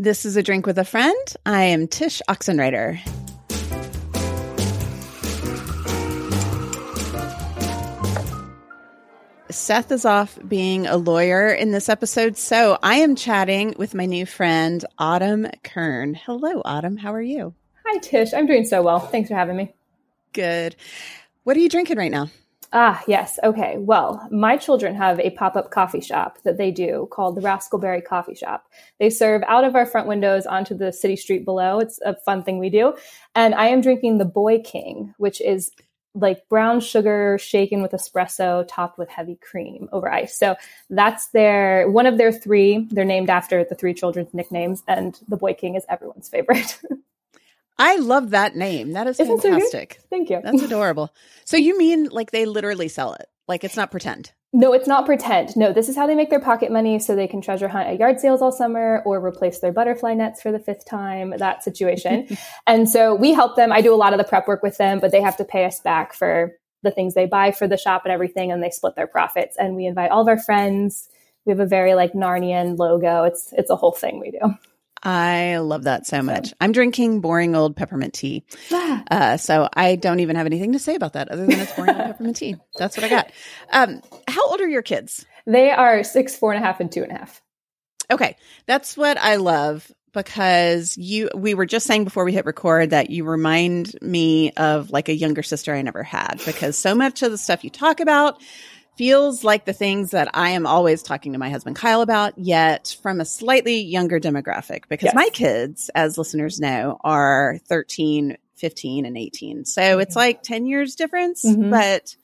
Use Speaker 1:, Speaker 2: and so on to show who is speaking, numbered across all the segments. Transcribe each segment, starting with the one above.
Speaker 1: This is a drink with a friend. I am Tsh Oxenreider. Seth is off being a lawyer in this episode, so I am chatting with my new friend, Autumn Kern. Hello, Autumn. How are you?
Speaker 2: Hi, Tsh. I'm doing so well. Thanks for having me.
Speaker 1: Good. What are you drinking right now?
Speaker 2: Ah, yes. Okay. Well, my children have a pop up coffee shop that they do called the Rascalberry Coffee Shop. They serve out of our front windows onto the city street below. It's a fun thing we do. And I am drinking the Boy King, which is like brown sugar shaken with espresso topped with heavy cream over ice. So that's their one of their three. They're named after the three children's nicknames, and the Boy King is everyone's favorite.
Speaker 1: I love that name. That is
Speaker 2: Isn't
Speaker 1: fantastic.
Speaker 2: Thank you.
Speaker 1: That's adorable. So you mean like they literally sell it? Like it's not pretend?
Speaker 2: No, it's not pretend. No, this is how they make their pocket money so they can treasure hunt at yard sales all summer or replace their butterfly nets for the fifth time, that situation. and so we help them. I do a lot of the prep work with them, but they have to pay us back for the things they buy for the shop and everything and they split their profits and we invite all of our friends. We have a very like Narnian logo. It's it's a whole thing we do.
Speaker 1: I love that so much. I'm drinking boring old peppermint tea. Uh, so I don't even have anything to say about that other than it's boring old peppermint tea. That's what I got. Um, how old are your kids?
Speaker 2: They are six, four and a half, and two and a half.
Speaker 1: Okay. That's what I love because you we were just saying before we hit record that you remind me of like a younger sister I never had because so much of the stuff you talk about feels like the things that I am always talking to my husband Kyle about, yet from a slightly younger demographic, because yes. my kids, as listeners know, are 13, 15, and 18. So it's like 10 years difference, mm-hmm. but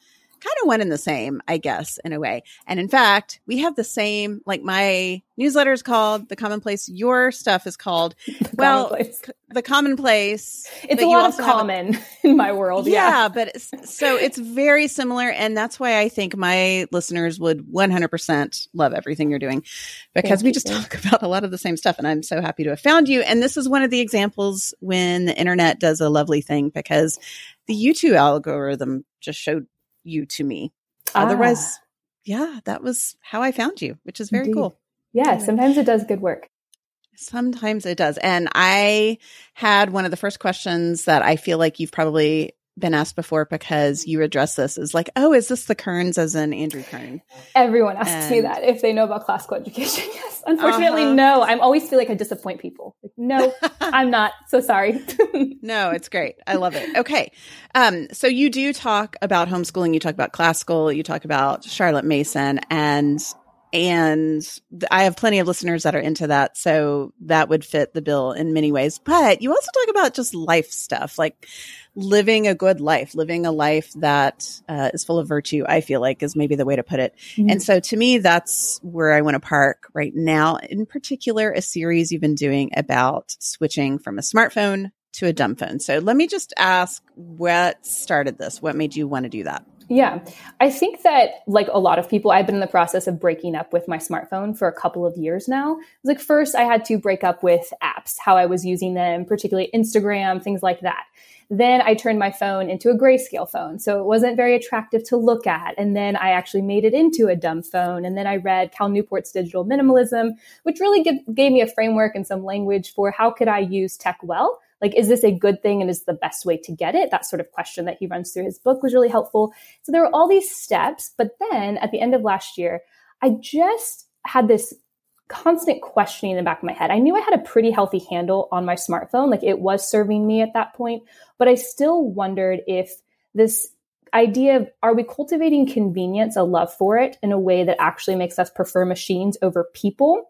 Speaker 1: kind of one and the same, I guess, in a way. And in fact, we have the same, like my newsletter is called The Commonplace. Your stuff is called, the well, commonplace. The Commonplace.
Speaker 2: It's a lot of common a, in my world.
Speaker 1: Yeah,
Speaker 2: yeah.
Speaker 1: but it's, so it's very similar. And that's why I think my listeners would 100% love everything you're doing because Thank we just you. talk about a lot of the same stuff. And I'm so happy to have found you. And this is one of the examples when the internet does a lovely thing because the YouTube algorithm just showed you to me. Ah. Otherwise, yeah, that was how I found you, which is very Indeed. cool.
Speaker 2: Yeah, sometimes it does good work.
Speaker 1: Sometimes it does. And I had one of the first questions that I feel like you've probably been asked before because you address this is like, oh, is this the Kerns as in Andrew Kern?
Speaker 2: Everyone asks and, me that if they know about classical education. Yes. Unfortunately, uh-huh. no. I'm always feel like I disappoint people. Like, no, I'm not. So sorry.
Speaker 1: no, it's great. I love it. Okay. Um, so you do talk about homeschooling, you talk about classical, you talk about Charlotte Mason and and I have plenty of listeners that are into that. So that would fit the bill in many ways. But you also talk about just life stuff, like living a good life, living a life that uh, is full of virtue, I feel like is maybe the way to put it. Mm-hmm. And so to me, that's where I want to park right now. In particular, a series you've been doing about switching from a smartphone to a dumb phone. So let me just ask what started this? What made you want to do that?
Speaker 2: Yeah, I think that like a lot of people, I've been in the process of breaking up with my smartphone for a couple of years now. Like first, I had to break up with apps, how I was using them, particularly Instagram, things like that. Then I turned my phone into a grayscale phone. So it wasn't very attractive to look at. And then I actually made it into a dumb phone. And then I read Cal Newport's Digital Minimalism, which really give, gave me a framework and some language for how could I use tech well like, is this a good thing and is the best way to get it? That sort of question that he runs through his book was really helpful. So there were all these steps. But then at the end of last year, I just had this constant questioning in the back of my head. I knew I had a pretty healthy handle on my smartphone, like it was serving me at that point, but I still wondered if this idea of are we cultivating convenience, a love for it in a way that actually makes us prefer machines over people?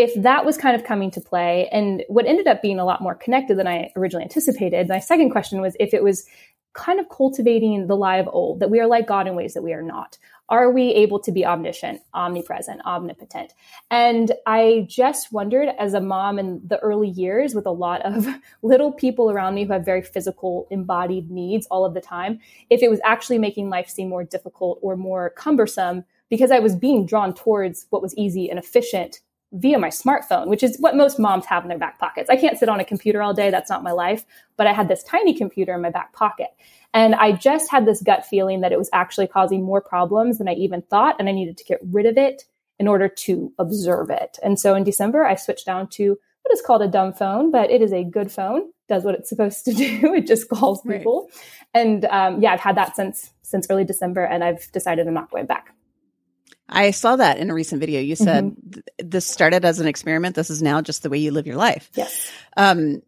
Speaker 2: If that was kind of coming to play and what ended up being a lot more connected than I originally anticipated, my second question was if it was kind of cultivating the lie of old that we are like God in ways that we are not. Are we able to be omniscient, omnipresent, omnipotent? And I just wondered as a mom in the early years with a lot of little people around me who have very physical embodied needs all of the time, if it was actually making life seem more difficult or more cumbersome because I was being drawn towards what was easy and efficient via my smartphone, which is what most moms have in their back pockets. I can't sit on a computer all day. That's not my life. But I had this tiny computer in my back pocket. And I just had this gut feeling that it was actually causing more problems than I even thought. And I needed to get rid of it in order to observe it. And so in December, I switched down to what is called a dumb phone, but it is a good phone. Does what it's supposed to do. it just calls people. Right. And um, yeah, I've had that since since early December, and I've decided I'm not going back.
Speaker 1: I saw that in a recent video. You said mm-hmm. this started as an experiment. This is now just the way you live your life.
Speaker 2: Yes.
Speaker 1: Um,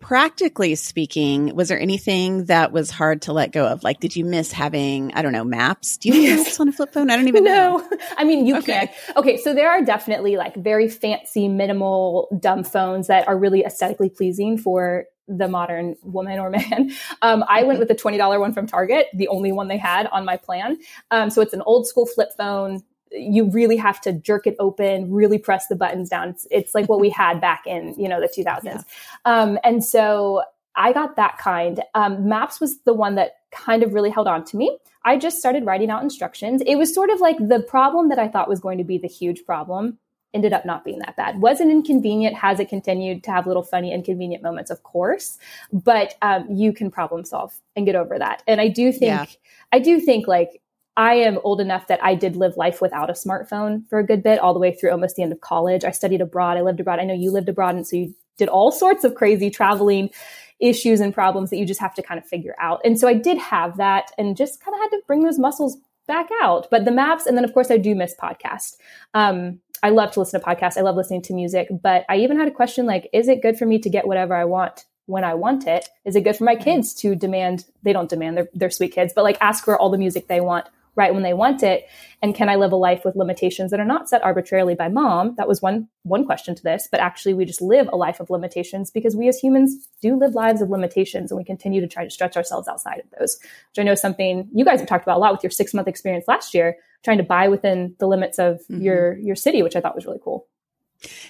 Speaker 1: practically speaking, was there anything that was hard to let go of? Like, did you miss having, I don't know, maps? Do you have maps on a flip phone? I don't even
Speaker 2: no.
Speaker 1: know.
Speaker 2: I mean, you okay. can. Okay. So there are definitely like very fancy, minimal, dumb phones that are really aesthetically pleasing for the modern woman or man. Um, I went with a $20 one from Target, the only one they had on my plan. Um, so it's an old school flip phone you really have to jerk it open, really press the buttons down. It's, it's like what we had back in, you know, the 2000s. Yeah. Um, and so I got that kind. Um, Maps was the one that kind of really held on to me. I just started writing out instructions. It was sort of like the problem that I thought was going to be the huge problem ended up not being that bad. Wasn't inconvenient. Has it continued to have little funny, inconvenient moments? Of course, but um, you can problem solve and get over that. And I do think, yeah. I do think like I am old enough that I did live life without a smartphone for a good bit, all the way through almost the end of college. I studied abroad. I lived abroad. I know you lived abroad. And so you did all sorts of crazy traveling issues and problems that you just have to kind of figure out. And so I did have that and just kind of had to bring those muscles back out. But the maps, and then of course I do miss podcasts. Um, I love to listen to podcasts. I love listening to music, but I even had a question like, is it good for me to get whatever I want when I want it? Is it good for my kids to demand, they don't demand, they're, they're sweet kids, but like ask for all the music they want right when they want it and can i live a life with limitations that are not set arbitrarily by mom that was one one question to this but actually we just live a life of limitations because we as humans do live lives of limitations and we continue to try to stretch ourselves outside of those which i know is something you guys have talked about a lot with your six month experience last year trying to buy within the limits of mm-hmm. your your city which i thought was really cool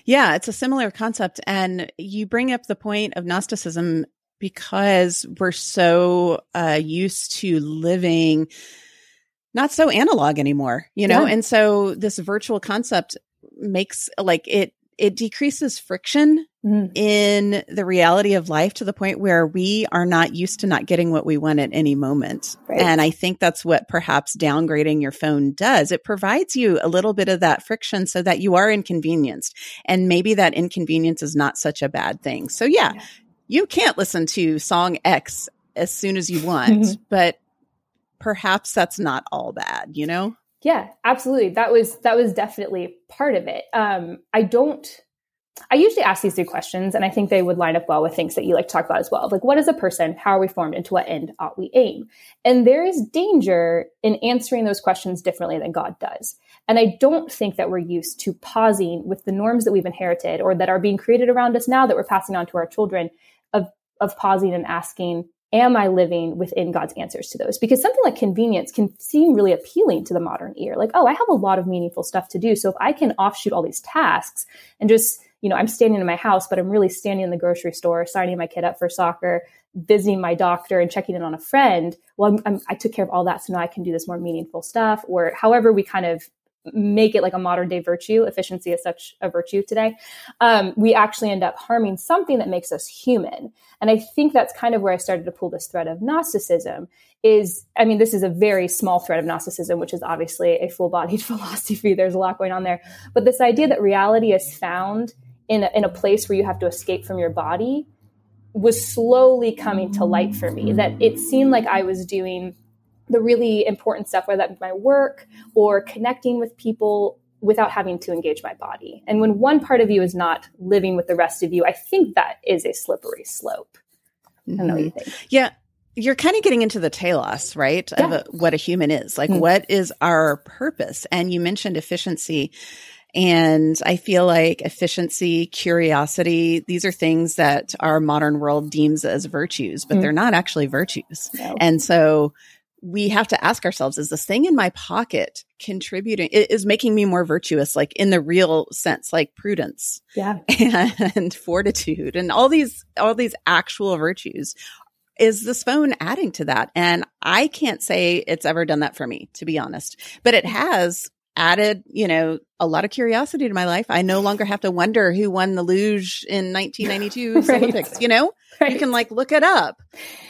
Speaker 1: yeah, it's a similar concept. And you bring up the point of Gnosticism because we're so uh, used to living not so analog anymore, you know? Yeah. And so this virtual concept makes like it, it decreases friction mm. in the reality of life to the point where we are not used to not getting what we want at any moment. Right. And I think that's what perhaps downgrading your phone does. It provides you a little bit of that friction so that you are inconvenienced. And maybe that inconvenience is not such a bad thing. So yeah, yeah. you can't listen to song X as soon as you want, but perhaps that's not all bad, you know?
Speaker 2: Yeah, absolutely. That was that was definitely part of it. Um, I don't I usually ask these two questions, and I think they would line up well with things that you like to talk about as well. Like, what is a person? How are we formed? And to what end ought we aim? And there is danger in answering those questions differently than God does. And I don't think that we're used to pausing with the norms that we've inherited or that are being created around us now that we're passing on to our children of, of pausing and asking, am I living within God's answers to those? Because something like convenience can seem really appealing to the modern ear. Like, oh, I have a lot of meaningful stuff to do. So if I can offshoot all these tasks and just, you know, I'm standing in my house, but I'm really standing in the grocery store, signing my kid up for soccer, visiting my doctor and checking in on a friend. Well, I'm, I'm, i took care of all that. So now I can do this more meaningful stuff or however we kind of make it like a modern day virtue. Efficiency is such a virtue today. Um, we actually end up harming something that makes us human. And I think that's kind of where I started to pull this thread of Gnosticism. Is I mean, this is a very small thread of Gnosticism, which is obviously a full bodied philosophy. There's a lot going on there. But this idea that reality is found in a, in a place where you have to escape from your body was slowly coming to light for me. That it seemed like I was doing the really important stuff, whether that be my work or connecting with people without having to engage my body. And when one part of you is not living with the rest of you, I think that is a slippery slope. Mm-hmm. I don't know what you think.
Speaker 1: Yeah. You're kind of getting into the telos, right? Yeah. Of a, what a human is. Like, mm-hmm. what is our purpose? And you mentioned efficiency. And I feel like efficiency, curiosity, these are things that our modern world deems as virtues, but mm-hmm. they're not actually virtues. No. And so we have to ask ourselves is this thing in my pocket contributing is making me more virtuous like in the real sense like prudence
Speaker 2: yeah.
Speaker 1: and fortitude and all these all these actual virtues? Is this phone adding to that? And i can't say it's ever done that for me to be honest. But it mm. has added, you know, a lot of curiosity to my life. I no longer have to wonder who won the luge in 1992 right. Olympics, you know? Right. You can like look it up.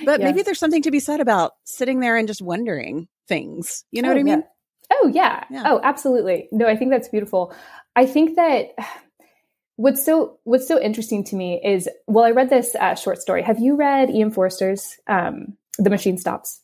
Speaker 1: But yes. maybe there's something to be said about sitting there and just wondering things. You know oh, what I mean?
Speaker 2: Yeah. Oh, yeah. yeah. Oh, absolutely. No, I think that's beautiful. I think that What's so What's so interesting to me is, well, I read this uh, short story. Have you read E.M. Forster's um, "The Machine Stops"?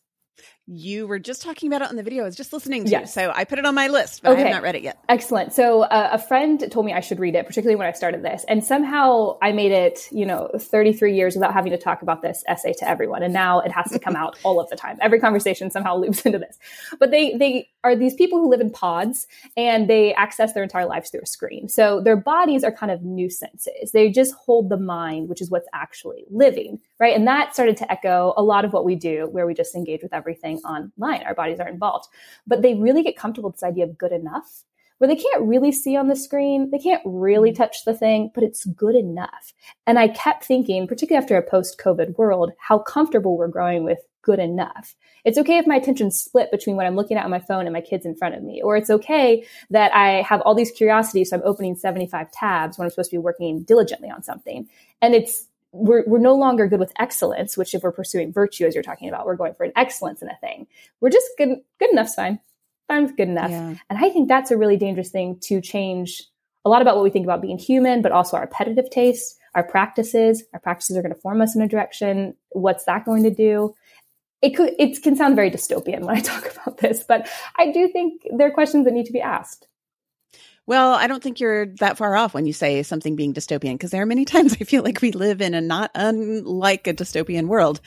Speaker 1: You were just talking about it on the video. I was just listening to,
Speaker 2: Yes.
Speaker 1: so I put it on my list, but I have not read it yet.
Speaker 2: Excellent. So uh, a friend told me I should read it, particularly when I started this, and somehow I made it, you know, 33 years without having to talk about this essay to everyone, and now it has to come out all of the time. Every conversation somehow loops into this. But they they are these people who live in pods, and they access their entire lives through a screen. So their bodies are kind of nuisances. They just hold the mind, which is what's actually living, right? And that started to echo a lot of what we do, where we just engage with everything online. Our bodies are involved, but they really get comfortable with this idea of good enough where they can't really see on the screen, they can't really mm-hmm. touch the thing, but it's good enough. And I kept thinking, particularly after a post COVID world, how comfortable we're growing with good enough. It's okay if my attention's split between what I'm looking at on my phone and my kids in front of me, or it's okay that I have all these curiosities, so I'm opening 75 tabs when I'm supposed to be working diligently on something. And it's we're, we're no longer good with excellence, which if we're pursuing virtue, as you're talking about, we're going for an excellence in a thing. We're just good, good enough's fine. Fine's good enough.
Speaker 1: Yeah.
Speaker 2: And I think that's a really dangerous thing to change a lot about what we think about being human, but also our repetitive tastes, our practices. Our practices are going to form us in a direction. What's that going to do? It could it can sound very dystopian when I talk about this, but I do think there are questions that need to be asked.
Speaker 1: Well, I don't think you're that far off when you say something being dystopian, because there are many times I feel like we live in a not unlike a dystopian world.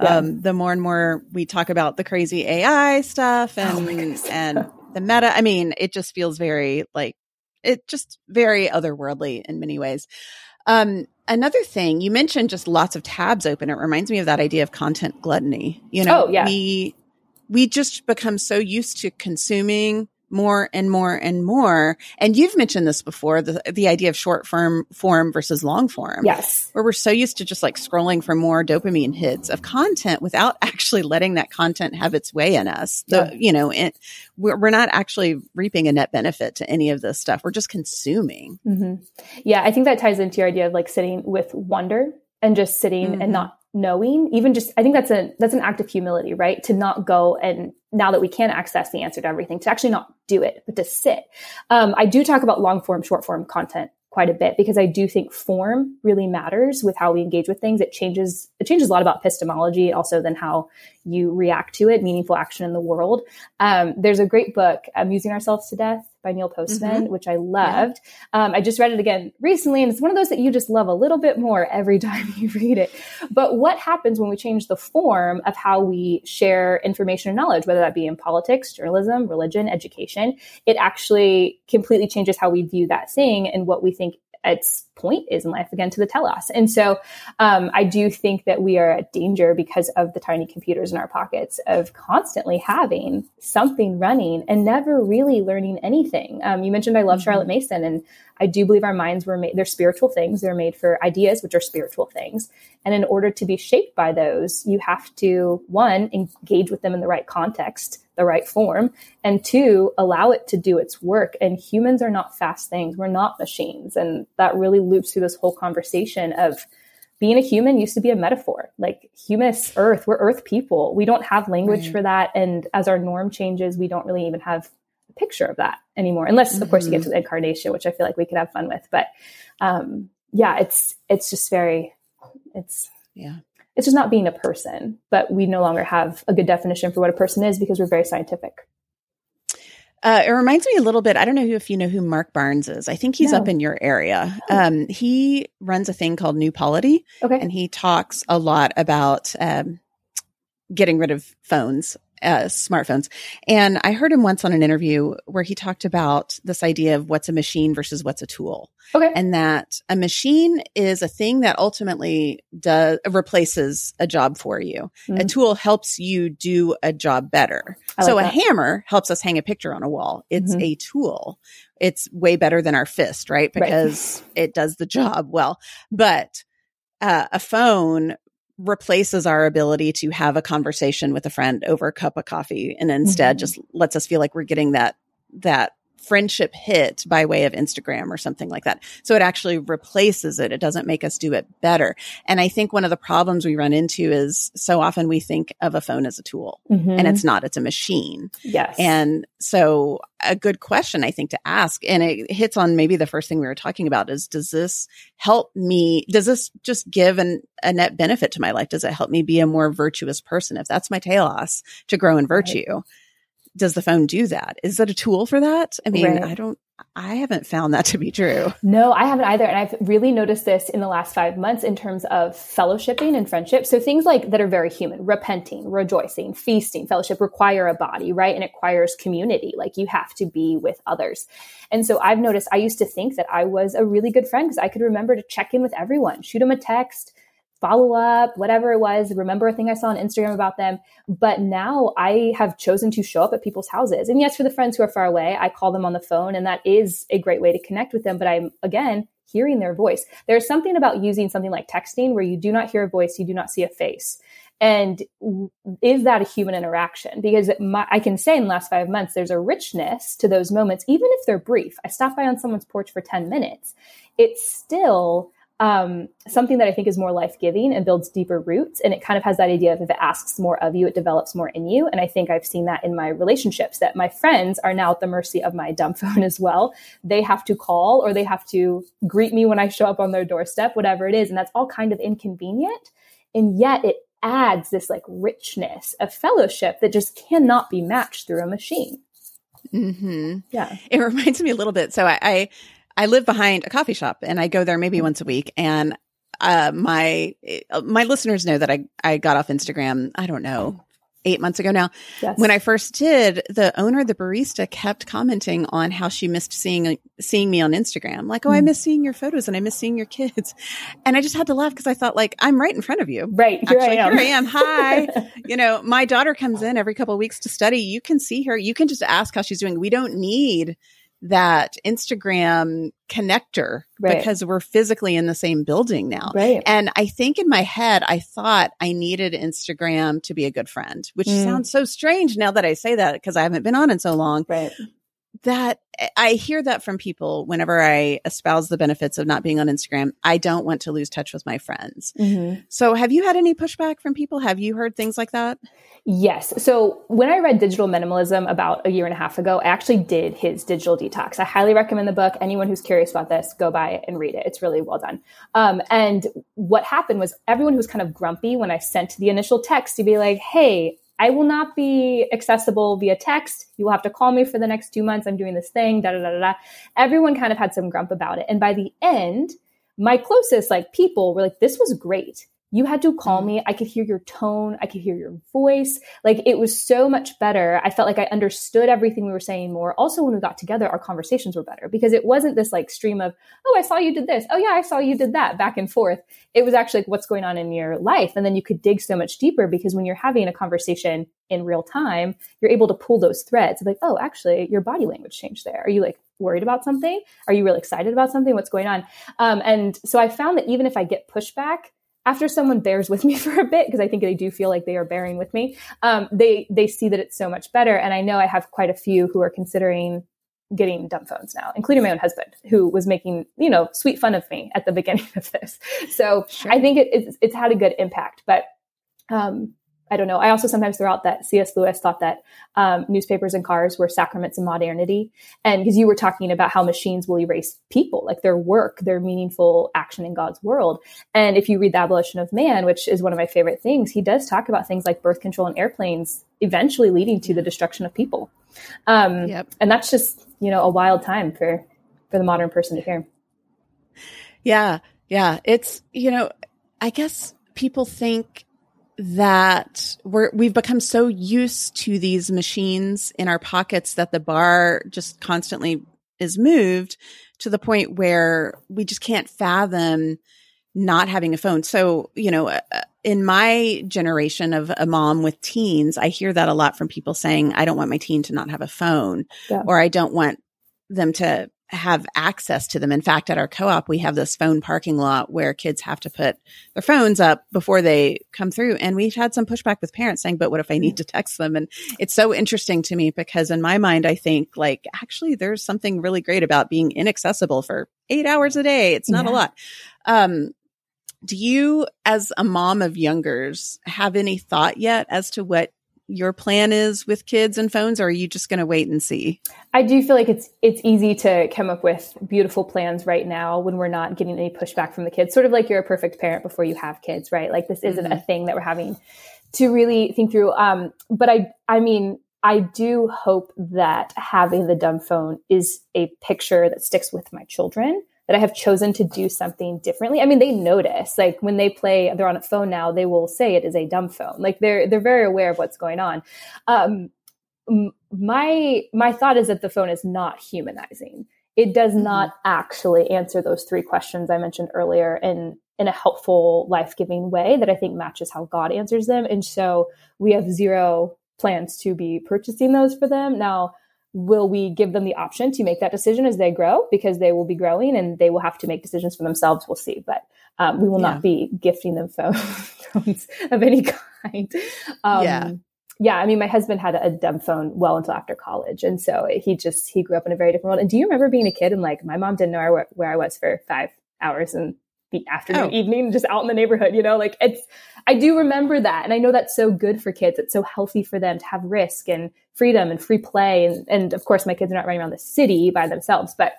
Speaker 2: Yeah.
Speaker 1: Um, the more and more we talk about the crazy AI stuff and
Speaker 2: Oh
Speaker 1: and the meta, I mean, it just feels very like it just very otherworldly in many ways. Um, another thing you mentioned, just lots of tabs open. It reminds me of that idea of content gluttony. You know,
Speaker 2: Oh, yeah.
Speaker 1: we we just become so used to consuming more and more and more. And you've mentioned this before, the the idea of short form form versus long form.
Speaker 2: Yes.
Speaker 1: Where we're so used to just like scrolling for more dopamine hits of content without actually letting that content have its way in us. The,
Speaker 2: Yeah.
Speaker 1: you know, it, we're, we're not actually reaping a net benefit to any of this stuff. We're just consuming.
Speaker 2: hmm Yeah, I think that ties into your idea of like sitting with wonder and just sitting
Speaker 1: Mhm.
Speaker 2: and not knowing. Even just, I think that's a that's an act of humility, right? To not go and now that we can access the answer to everything, to actually not do it, but to sit. Um, I do talk about long form, short form content quite a bit because I do think form really matters with how we engage with things. It changes it changes a lot about epistemology, also than how you react to it, meaningful action in the world. Um, there's a great book, Amusing Ourselves to Death by Neil Postman, which I loved. Um, I just read it again recently, and it's one of those that you just love a little bit more every time you read it. But what happens when we change the form of how we share information and knowledge, whether that be in politics, journalism, religion, education? It actually completely changes how we view that thing and what we think its point is in life again to the telos. And so um, I do think that we are at danger because of the tiny computers in our pockets of constantly having something running and never really learning anything. Um, you mentioned I love Charlotte Mason, and I do believe our minds were made, they're spiritual things. They're made for ideas, which are spiritual things. And in order to be shaped by those, you have to, one, engage with them in the right context, the right form, and two, allow it to do its work. And humans are not fast things. We're not machines. And that really loops through this whole conversation of being a human used to be a metaphor. Like humus, earth, we're earth people. We don't have language
Speaker 1: Right.
Speaker 2: for that. And as our norm changes, we don't really even have a picture of that anymore. Unless, of course, you get to the incarnation, which I feel like we could have fun with. But um, yeah, it's it's just very it's
Speaker 1: Yeah.
Speaker 2: It's just not being a person. But we no longer have a good definition for what a person is because we're very scientific.
Speaker 1: Uh, it reminds me a little bit. I don't know if you know who Marc Barnes is. I think he's
Speaker 2: No.
Speaker 1: up in your area. Um, he runs a thing called New Polity,
Speaker 2: Okay.
Speaker 1: and he talks a lot about um, getting rid of phones, uh, smartphones. And I heard him once on an interview where he talked about this idea of what's a machine versus what's a tool,
Speaker 2: Okay.
Speaker 1: and that a machine is a thing that ultimately does replaces a job for you. A
Speaker 2: Mhm.
Speaker 1: tool helps you do a job better.
Speaker 2: I
Speaker 1: so
Speaker 2: like
Speaker 1: a hammer helps us hang a picture on a wall. It's
Speaker 2: Mhm.
Speaker 1: a tool. It's way better than our fist, right?
Speaker 2: Right.
Speaker 1: Because it does the job well. But uh, a phone replaces our ability to have a conversation with a friend over a cup of coffee and instead
Speaker 2: Mhm.
Speaker 1: just lets us feel like we're getting that that friendship hit by way of Instagram or something like that. So it actually replaces it. It doesn't make us do it better. And I think one of the problems we run into is so often we think of a phone as a tool mm-hmm. and it's not, it's a machine.
Speaker 2: Yes.
Speaker 1: And so a good question I think to ask, and it hits on maybe the first thing we were talking about is, does this help me? Does this just give an, a net benefit to my life? Does it help me be a more virtuous person? If that's my telos to grow in virtue. Right does the phone do that? Is that a tool for that? I mean, right. I don't, I haven't found that to be true.
Speaker 2: No, I haven't either. And I've really noticed this in the last five months in terms of fellowshipping and friendship. So things like that are very human, repenting, rejoicing, feasting, fellowship require a body, right? And it requires community. Like you have to be with others. And so I've noticed I used to think that I was a really good friend because I could remember to check in with everyone, shoot them a text, follow up, whatever it was, remember a thing I saw on Instagram about them. But now I have chosen to show up at people's houses. And yes, for the friends who are far away, I call them on the phone, and that is a great way to connect with them. But I'm, again, hearing their voice. There's something about using something like texting where you do not hear a voice, you do not see a face. And is that a human interaction? Because my, I can say in the last five months, there's a richness to those moments, even if they're brief. I stop by on someone's porch for 10 minutes. It's still um, something that I think is more life giving and builds deeper roots. And it kind of has that idea of if it asks more of you, it develops more in you. And I think I've seen that in my relationships that my friends are now at the mercy of my dumb phone as well. They have to call or they have to greet me when I show up on their doorstep, whatever it is. And that's all kind of inconvenient. And yet it adds this like richness of fellowship that just cannot be matched through a machine.
Speaker 1: Mm-hmm. Yeah. It reminds me a little bit. So I, I I live behind a coffee shop and I go there maybe once a week. And uh, my my listeners know that I I got off Instagram. I don't know eight months ago now. Yes. When I first did, the owner, the barista, kept commenting on how she missed seeing seeing me on Instagram. Like, oh, mm. I miss seeing your photos and I miss seeing your kids. And I just had to laugh because I thought, like, I'm right in front of you.
Speaker 2: Right.
Speaker 1: Here Actually, I am. Here I am. Hi. you know, my daughter comes in every couple of weeks to study. You can see her. You can just ask how she's doing. We don't need that Instagram connector right. because we're physically in the same building now.
Speaker 2: Right.
Speaker 1: And I think in my head, I thought I needed Instagram to be a good friend, which mm. sounds so strange now that I say that because I haven't been on in so long.
Speaker 2: Right.
Speaker 1: That I hear that from people whenever I espouse the benefits of not being on Instagram. I don't want to lose touch with my friends. Mm-hmm. So, have you had any pushback from people? Have you heard things like that?
Speaker 2: Yes. So when I read Digital Minimalism about a year and a half ago, I actually did his digital detox. I highly recommend the book. Anyone who's curious about this, go buy it and read it. It's really well done. Um, and what happened was everyone who was kind of grumpy when I sent the initial text to be like, hey, I will not be accessible via text. You will have to call me for the next two months. I'm doing this thing, da da da da. Everyone kind of had some grump about it. And by the end, my closest like people were like, this was great you had to call mm. me. I could hear your tone. I could hear your voice. Like it was so much better. I felt like I understood everything we were saying more. Also, when we got together, our conversations were better because it wasn't this like stream of, oh, I saw you did this. Oh, yeah, I saw you did that back and forth. It was actually like what's going on in your life. And then you could dig so much deeper because when you're having a conversation in real time, you're able to pull those threads like, oh, actually, your body language changed there. Are you like worried about something? Are you really excited about something? What's going on? Um, and so I found that even if I get pushback, after someone bears with me for a bit because I think they do feel like they are bearing with me, um, they they see that it's so much better. And I know I have quite a few who are considering getting dumb phones now, including my own husband, who was making you know sweet fun of me at the beginning of this. So sure. I think it, it's it's had a good impact, but. Um, I don't know. I also sometimes throw out that C.S. Lewis thought that um, newspapers and cars were sacraments of modernity. And because you were talking about how machines will erase people, like their work, their meaningful action in God's world. And if you read The Abolition of Man, which is one of my favorite things, he does talk about things like birth control and airplanes eventually leading to the destruction of people. Um, yep. And that's just, you know, a wild time for, for the modern person to hear.
Speaker 1: Yeah. Yeah. It's, you know, I guess people think that we're we've become so used to these machines in our pockets that the bar just constantly is moved to the point where we just can't fathom not having a phone. So, you know, uh, in my generation of a mom with teens, I hear that a lot from people saying, I don't want my teen to not have a phone yeah. or I don't want them to have access to them. In fact, at our co-op, we have this phone parking lot where kids have to put their phones up before they come through. And we've had some pushback with parents saying, but what if I need to text them? And it's so interesting to me because in my mind, I think like, actually, there's something really great about being inaccessible for eight hours a day. It's not yeah. a lot. Um, do you, as a mom of youngers, have any thought yet as to what your plan is with kids and phones or are you just going to wait and see?
Speaker 2: I do feel like it's it's easy to come up with beautiful plans right now when we're not getting any pushback from the kids. Sort of like you're a perfect parent before you have kids right? Like this isn't mm-hmm. a thing that we're having to really think through. Um, but i i mean i do hope that having the dumb phone is a picture that sticks with my children that I have chosen to do something differently. I mean, they notice like when they play, they're on a phone now, they will say it is a dumb phone. Like they're, they're very aware of what's going on. Um, my, my thought is that the phone is not humanizing. It does mm-hmm. not actually answer those three questions I mentioned earlier in, in a helpful, life giving way that I think matches how God answers them. And so we have zero plans to be purchasing those for them. Now, will we give them the option to make that decision as they grow? Because they will be growing and they will have to make decisions for themselves. We'll see. But um, we will yeah. not be gifting them phones of any kind. Um, yeah. yeah i mean my husband had a dumb phone well until after college. And so he just he grew up in a very different world. And do you remember being a kid and like my mom didn't know where, where i was for five hours and the afternoon, oh. evening, just out in the neighborhood, you know, like it's, I do remember that. And I know that's so good for kids. It's so healthy for them to have risk and freedom and free play. And, and of course, my kids are not running around the city by themselves, but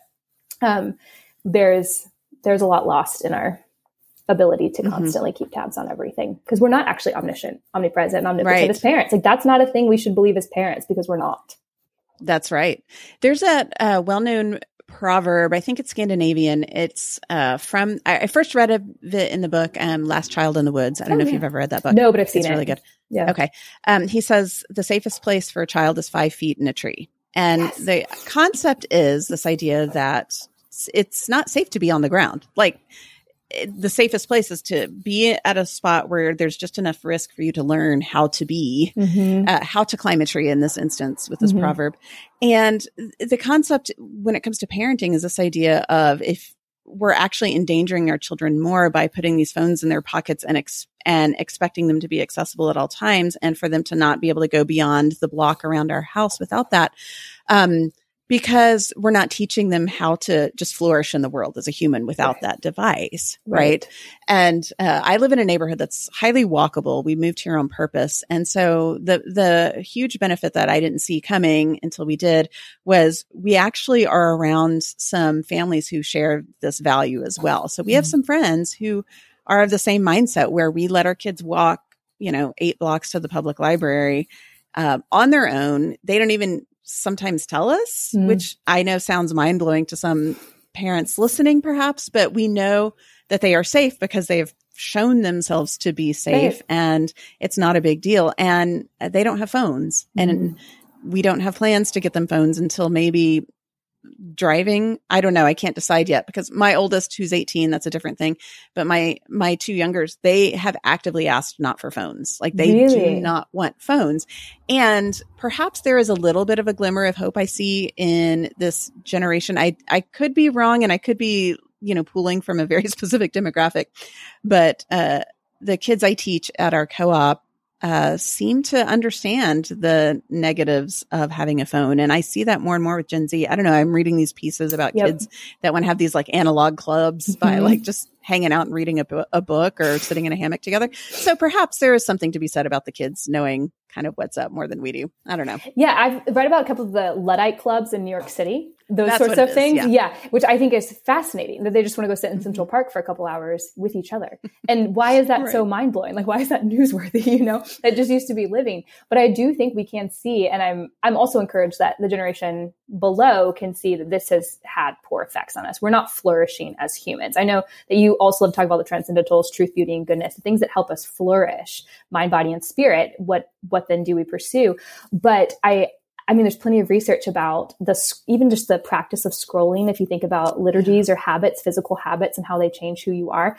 Speaker 2: um, there's, there's a lot lost in our ability to mm-hmm. constantly keep tabs on everything because we're not actually omniscient, omnipresent, omnipotent right. as parents. Like that's not a thing we should believe as parents because we're not.
Speaker 1: That's right. There's a uh, well-known proverb. I think it's Scandinavian. It's uh, from I, I, first read it in the book um, "Last Child in the Woods." I don't oh, know yeah. if you've ever read that book.
Speaker 2: No, but I've seen
Speaker 1: it's
Speaker 2: it.
Speaker 1: Really good.
Speaker 2: Yeah.
Speaker 1: Okay. Um, he says the safest place for a child is five feet in a tree, and yes. the concept is this idea that it's not safe to be on the ground. Like the safest place is to be at a spot where there's just enough risk for you to learn how to be, mm-hmm. uh, how to climb a tree in this instance with this mm-hmm. proverb. And the concept when it comes to parenting is this idea of if we're actually endangering our children more by putting these phones in their pockets and ex- and expecting them to be accessible at all times and for them to not be able to go beyond the block around our house without that. Um, because we're not teaching them how to just flourish in the world as a human without right. that device, right? right. And uh, I live in a neighborhood that's highly walkable. We moved here on purpose, and so the the huge benefit that I didn't see coming until we did was we actually are around some families who share this value as well. So we have mm-hmm. some friends who are of the same mindset where we let our kids walk, you know, eight blocks to the public library. Uh, on their own. They don't even sometimes tell us, mm. which I know sounds mind blowing to some parents listening, perhaps, but we know that they are safe because they have shown themselves to be safe and it's not a big deal. And they don't have phones mm. and we don't have plans to get them phones until maybe driving i don't know i can't decide yet because my oldest who's 18 that's a different thing but my my two youngers they have actively asked not for phones. Like they really? do not want phones. And perhaps there is a little bit of a glimmer of hope i see in this generation. I i could be wrong and i could be you know pooling from a very specific demographic but uh the kids i teach at our co-op uh, seem to understand the negatives of having a phone. And I see that more and more with Gen Z. I don't know. I'm reading these pieces about yep. kids that want to have these like analog clubs mm-hmm. by like just hanging out and reading a, a book or sitting in a hammock together. So perhaps there is something to be said about the kids knowing kind of what's up more than we do. I don't know.
Speaker 2: Yeah, I've read about a couple of the Luddite clubs in New York City those That's sorts of is, things. Yeah. yeah. which I think is fascinating that they just want to go sit in Central mm-hmm. Park for a couple hours with each other. And why is that right. so mind blowing? Like, why is that newsworthy? You know, it just used to be living. But I do think we can see, and I'm I'm also encouraged that the generation below can see that this has had poor effects on us. We're not flourishing as humans. I know that you also love to talk about the transcendentals, truth, beauty, and goodness, the things that help us flourish, mind, body, and spirit. What what then do we pursue? But I I mean, there's plenty of research about the even just the practice of scrolling. If you think about liturgies or habits, physical habits, and how they change who you are,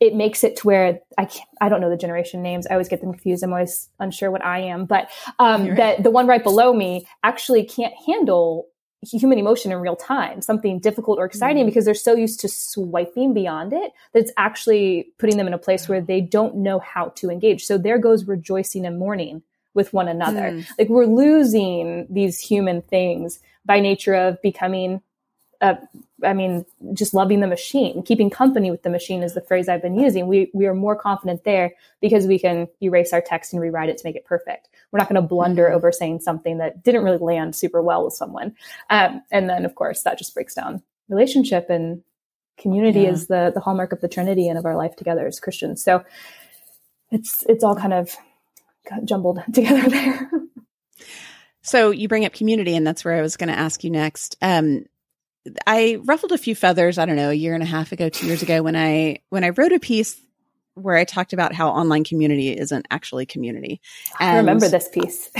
Speaker 2: it makes it to where I can't, I don't know the generation names. I always get them confused. I'm always unsure what I am, but um, right. that the one right below me actually can't handle human emotion in real time, something difficult or exciting, mm-hmm. because they're so used to swiping beyond it that it's actually putting them in a place where they don't know how to engage. So there goes rejoicing and mourning with one another. Mm. Like we're losing these human things by nature of becoming uh, I mean, just loving the machine, keeping company with the machine is the phrase I've been using. We we are more confident there because we can erase our text and rewrite it to make it perfect. We're not going to blunder mm-hmm. over saying something that didn't really land super well with someone. Um, and then, of course, that just breaks down relationship and community yeah. is the the hallmark of the Trinity and of our life together as Christians. So it's it's all kind of jumbled together there.
Speaker 1: so you bring up community, and that's where I was going to ask you next. Um, I ruffled a few feathers, I don't know, a year and a half ago, two years ago when I when I wrote a piece where I talked about how online community isn't actually community.
Speaker 2: And, I remember this piece.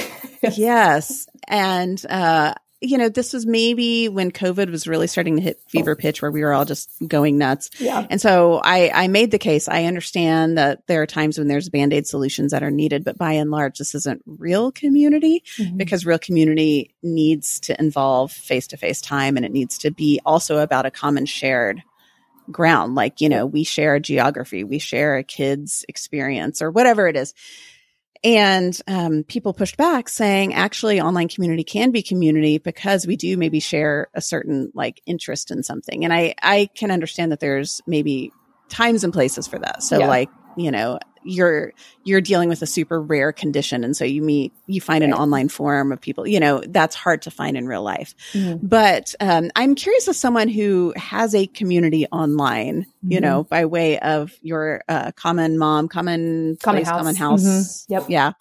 Speaker 1: yes. And uh, you know, this was maybe when COVID was really starting to hit fever pitch where we were all just going nuts.
Speaker 2: Yeah.
Speaker 1: And so I, I made the case. I understand that there are times when there's band aid solutions that are needed, but by and large, this isn't real community mm-hmm. because real community needs to involve face to face time and it needs to be also about a common shared ground. Like, you know, we share a geography, we share a kid's experience or whatever it is. And um, people pushed back saying, actually, online community can be community because we do maybe share a certain like interest in something. And I, I can understand that there's maybe times and places for that. So, yeah. like, you know, you're you're dealing with a super rare condition. And so you meet you find an online forum of people you know that's hard to find in real life. Mm-hmm. but um, i'm curious as someone who has a community online mm-hmm. you know by way of your uh, common mom common
Speaker 2: common
Speaker 1: place,
Speaker 2: house,
Speaker 1: common house.
Speaker 2: Mm-hmm. yep.
Speaker 1: Yeah.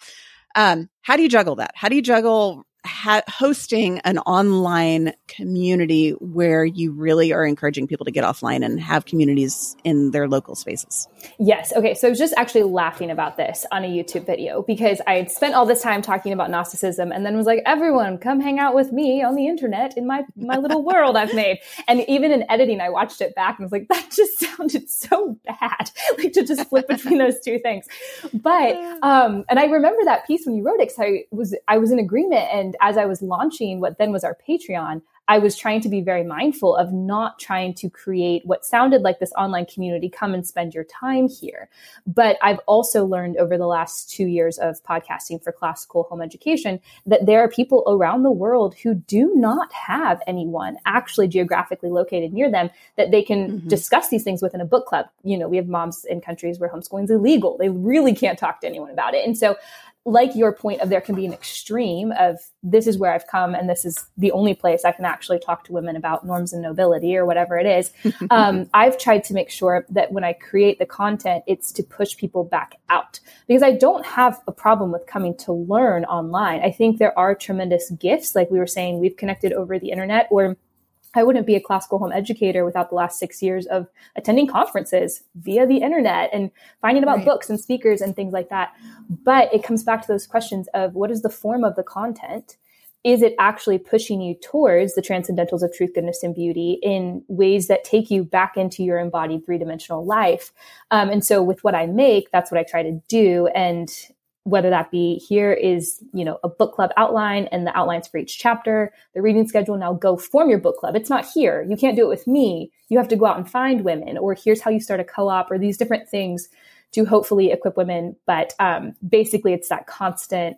Speaker 1: Um, how do you juggle that? How do you juggle ha- hosting an online community where you really are encouraging people to get offline and have communities in their local spaces.
Speaker 2: Yes. Okay. So I was just actually laughing about this on a YouTube video because I had spent all this time talking about Gnosticism and then was like, everyone come hang out with me on the internet in my, my little world I've made. And even in editing, I watched it back and was like, that just sounded so bad. like to just flip between those two things. But, um, and I remember that piece when you wrote it because I was, I was in agreement and as I was launching what then was our Patreon, I was trying to be very mindful of not trying to create what sounded like this online community, come and spend your time here. But I've also learned over the last two years of podcasting for classical home education that there are people around the world who do not have anyone actually geographically located near them that they can mm-hmm. discuss these things within a book club. You know, we have moms in countries where homeschooling is illegal. They really can't talk to anyone about it. And so like your point of there can be an extreme of this is where I've come and this is the only place I can actually talk to women about norms and nobility or whatever it is. um, I've tried to make sure that when I create the content, it's to push people back out because I don't have a problem with coming to learn online. I think there are tremendous gifts. Like we were saying, we've connected over the internet or I wouldn't be a classical home educator without the last six years of attending conferences via the internet and finding about right. books and speakers and things like that. But it comes back to those questions of what is the form of the content? Is it actually pushing you towards the transcendentals of truth, goodness, and beauty in ways that take you back into your embodied three dimensional life? Um, and so, with what I make, that's what I try to do. And whether that be here is you know a book club outline and the outlines for each chapter. The reading schedule now go form your book club. It's not here. You can't do it with me. You have to go out and find women or here's how you start a co-op or these different things to hopefully equip women. But um, basically it's that constant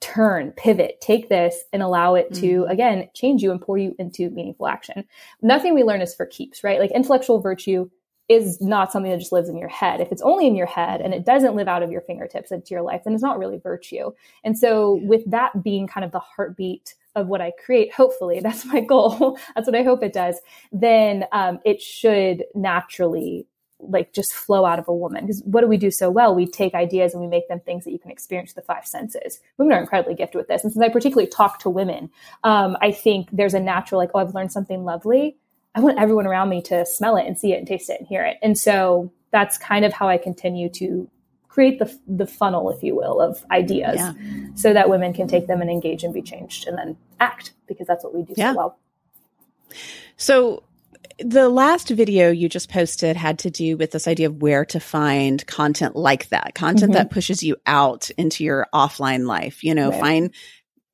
Speaker 2: turn pivot take this and allow it to mm-hmm. again change you and pour you into meaningful action. Nothing we learn is for keeps right? Like intellectual virtue is not something that just lives in your head. If it's only in your head and it doesn't live out of your fingertips into your life, then it's not really virtue. And so, with that being kind of the heartbeat of what I create, hopefully that's my goal. that's what I hope it does. Then um, it should naturally like just flow out of a woman. Because what do we do so well? We take ideas and we make them things that you can experience with the five senses. Women are incredibly gifted with this. And since I particularly talk to women, um, I think there's a natural like, oh, I've learned something lovely I want everyone around me to smell it and see it and taste it and hear it. And so that's kind of how I continue to create the the funnel, if you will, of ideas, yeah. so that women can take them and engage and be changed, and then act because that's what we do yeah. so well.
Speaker 1: So the last video you just posted had to do with this idea of where to find content like that content mm-hmm. that pushes you out into your offline life you know right. find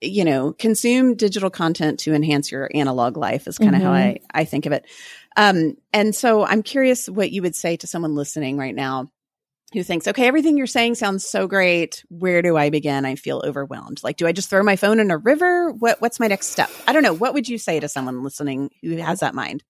Speaker 1: you know, consume digital content to enhance your analog life is kind of mm-hmm. how I, I think of it. Um, and so I'm curious what you would say to someone listening right now who thinks, okay, everything you're saying sounds so great. Where do I begin? I feel overwhelmed. Like, do I just throw my phone in a river? What, what's my next step? I don't know. What would you say to someone listening who has that mind?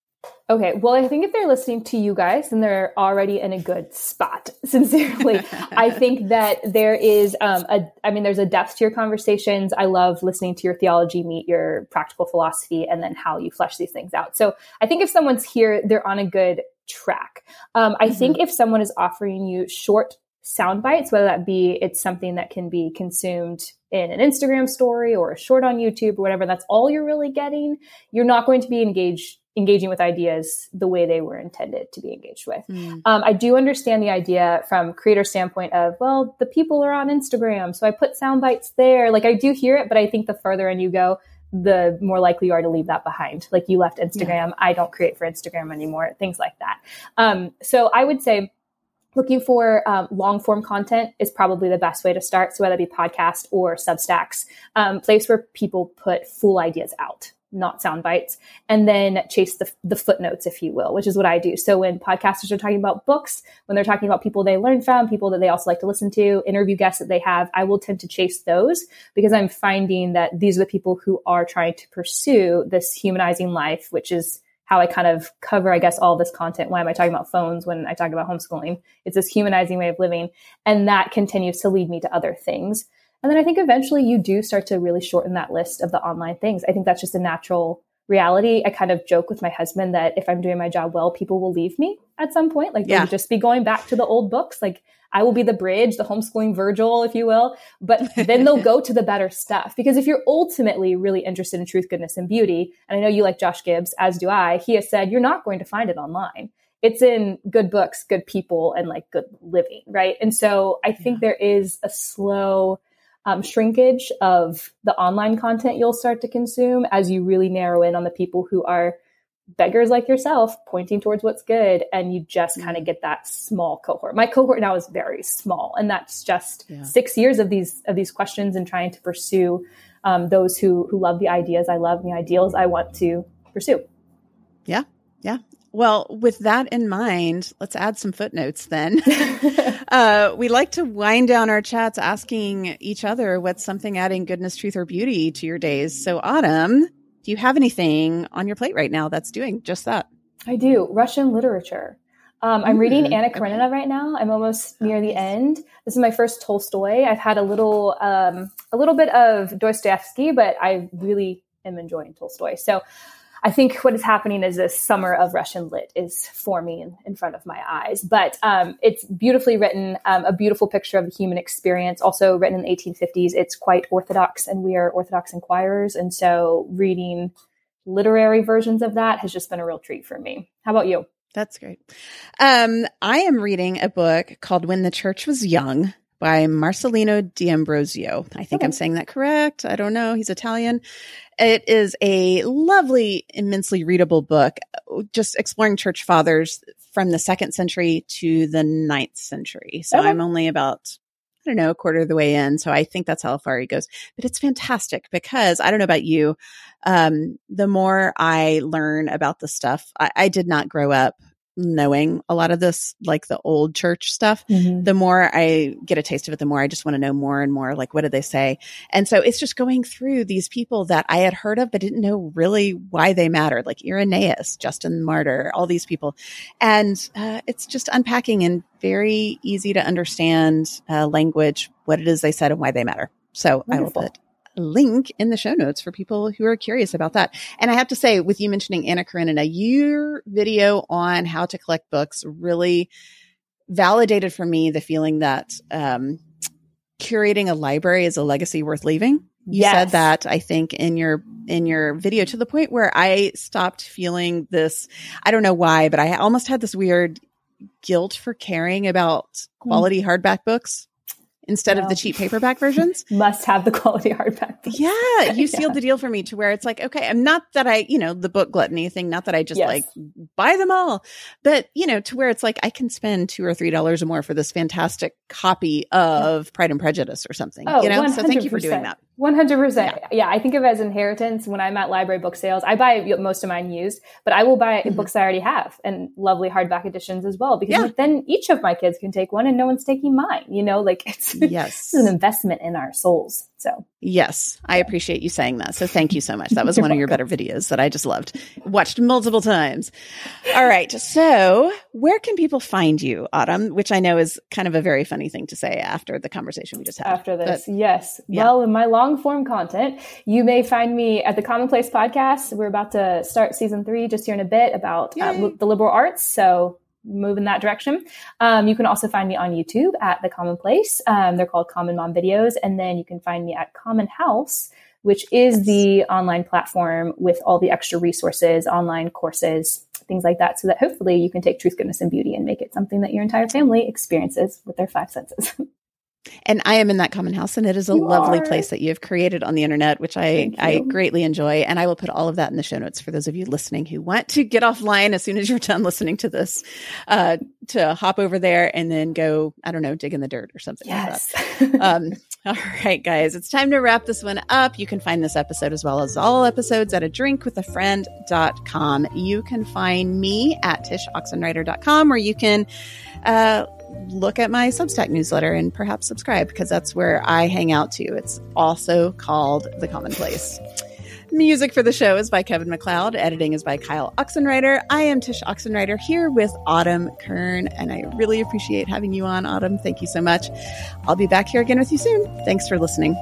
Speaker 2: Okay, well, I think if they're listening to you guys, then they're already in a good spot. Sincerely, I think that there is um, a, I mean, there's a depth to your conversations. I love listening to your theology meet your practical philosophy, and then how you flesh these things out. So, I think if someone's here, they're on a good track. Um, I mm-hmm. think if someone is offering you short sound bites, whether that be it's something that can be consumed in an Instagram story or a short on YouTube or whatever, that's all you're really getting. You're not going to be engaged engaging with ideas the way they were intended to be engaged with. Mm. Um, I do understand the idea from creator standpoint of, well, the people are on Instagram, so I put sound bites there. Like I do hear it, but I think the further in you go, the more likely you are to leave that behind. Like you left Instagram, yeah. I don't create for Instagram anymore, things like that. Um, so I would say looking for um, long form content is probably the best way to start. So whether it be podcast or Substacks, um, place where people put full ideas out not sound bites, and then chase the, the footnotes, if you will, which is what I do. So when podcasters are talking about books, when they're talking about people they learn from, people that they also like to listen to, interview guests that they have, I will tend to chase those because I'm finding that these are the people who are trying to pursue this humanizing life, which is how I kind of cover, I guess, all this content. Why am I talking about phones when I talk about homeschooling? It's this humanizing way of living. And that continues to lead me to other things. And then I think eventually you do start to really shorten that list of the online things. I think that's just a natural reality. I kind of joke with my husband that if I'm doing my job well, people will leave me at some point. Like they'll just be going back to the old books. Like I will be the bridge, the homeschooling Virgil, if you will. But then they'll go to the better stuff. Because if you're ultimately really interested in truth, goodness, and beauty, and I know you like Josh Gibbs, as do I, he has said you're not going to find it online. It's in good books, good people, and like good living, right? And so I think yeah. there is a slow um, shrinkage of the online content you'll start to consume as you really narrow in on the people who are beggars like yourself pointing towards what's good and you just mm-hmm. kind of get that small cohort my cohort now is very small and that's just yeah. six years of these of these questions and trying to pursue um, those who who love the ideas i love the ideals i want to pursue
Speaker 1: yeah yeah well, with that in mind, let's add some footnotes then. uh, we like to wind down our chats asking each other what's something adding goodness, truth, or beauty to your days. So, Autumn, do you have anything on your plate right now that's doing just that?
Speaker 2: I do. Russian literature. Um, I'm reading mm, Anna Karenina okay. right now. I'm almost near the end. This is my first Tolstoy. I've had a little, um, a little bit of Dostoevsky, but I really am enjoying Tolstoy. So I think what is happening is this summer of Russian lit is forming in, front of my eyes. But um, it's beautifully written, um, a beautiful picture of the human experience, also written in the 1850s. It's quite orthodox, and we are Orthodox inquirers. And so reading literary versions of that has just been a real treat for me. How about you?
Speaker 1: That's great. Um, I am reading a book called When the Church Was Young by Marcellino D'Ambrosio. I think okay. I'm saying that correct. I don't know. He's Italian. It is a lovely, immensely readable book, just exploring church fathers from the second century to the ninth century. So. I'm only about I don't know, a quarter of the way in. So I think that's how far he goes. But it's fantastic because I don't know about you. Um, the more I learn about the stuff, I, I did not grow up knowing a lot of this, like the old church stuff, mm-hmm. the more I get a taste of it, the more I just want to know more and more. Like, what did they say? And so it's just going through these people that I had heard of, but didn't know really why they mattered, like Irenaeus, Justin Martyr, all these people. And uh, it's just unpacking in very easy to understand uh, language, what it is they said and why they matter. So Wonderful. I will put link in the show notes for people who are curious about that. And I have to say, with you mentioning Anna Karenina, your video on how to collect books really validated for me the feeling that um, curating a library is a legacy worth leaving. You yes. said that I think in your in your video to the point where I stopped feeling this. I don't know why, but I almost had this weird guilt for caring about quality mm. hardback books instead no. of the cheap paperback versions.
Speaker 2: Must have the quality hardback.
Speaker 1: Yeah, you sealed yeah. the deal for me to where it's like, okay, I'm not that I, you know, the book gluttony thing, not that I just yes. like buy them all, but you know, to where it's like I can spend two or three dollars or more for this fantastic copy of yeah. Pride and Prejudice or something. Oh, you know, 100%. so thank you for doing that.
Speaker 2: One hundred percent. Yeah, I think of it as inheritance. When I'm at library book sales, I buy most of mine used, but I will buy mm-hmm. books I already have and lovely hardback editions as well. Because yeah. then each of my kids can take one, and no one's taking mine. You know, like it's yes, an investment in our souls. So
Speaker 1: yes, I appreciate you saying that. So thank you so much. That was one of your better videos that I just loved. Watched multiple times. All right, so where can people find you, Autumn? Which I know is kind of a very funny thing to say after the conversation we just had.
Speaker 2: After this, but, yes. Yeah. Well, in my long form content, you may find me at the Commonplace podcast. We're about to start season three just here in a bit about uh, the liberal arts. So move in that direction. Um, you can also find me on YouTube at The Commonplace. Um, they're called Common Mom Videos. And then you can find me at Common House, which is the online platform with all the extra resources, online courses, things like that, so that hopefully you can take truth, goodness, and beauty and make it something that your entire family experiences with their five senses.
Speaker 1: And I am in that common house, and it is a you lovely are. place that you have created on the internet, which I, I greatly enjoy. And I will put all of that in the show notes for those of you listening who want to get offline as soon as you're done listening to this, uh, to hop over there and then go, I don't know, dig in the dirt or something yes. like that. um, all right, guys, it's time to wrap this one up. You can find this episode as well as all episodes at a drinkwithafriend.com. You can find me at tshoxenreider.com or you can uh, look at my Substack newsletter and perhaps subscribe because that's where I hang out too. It's also called The Commonplace. Music for the show is by Kevin MacLeod. Editing is by Kyle Oxenreider. I am Tsh Oxenreider here with Autumn Kern, and I really appreciate having you on, Autumn. Thank you so much. I'll be back here again with you soon. Thanks for listening.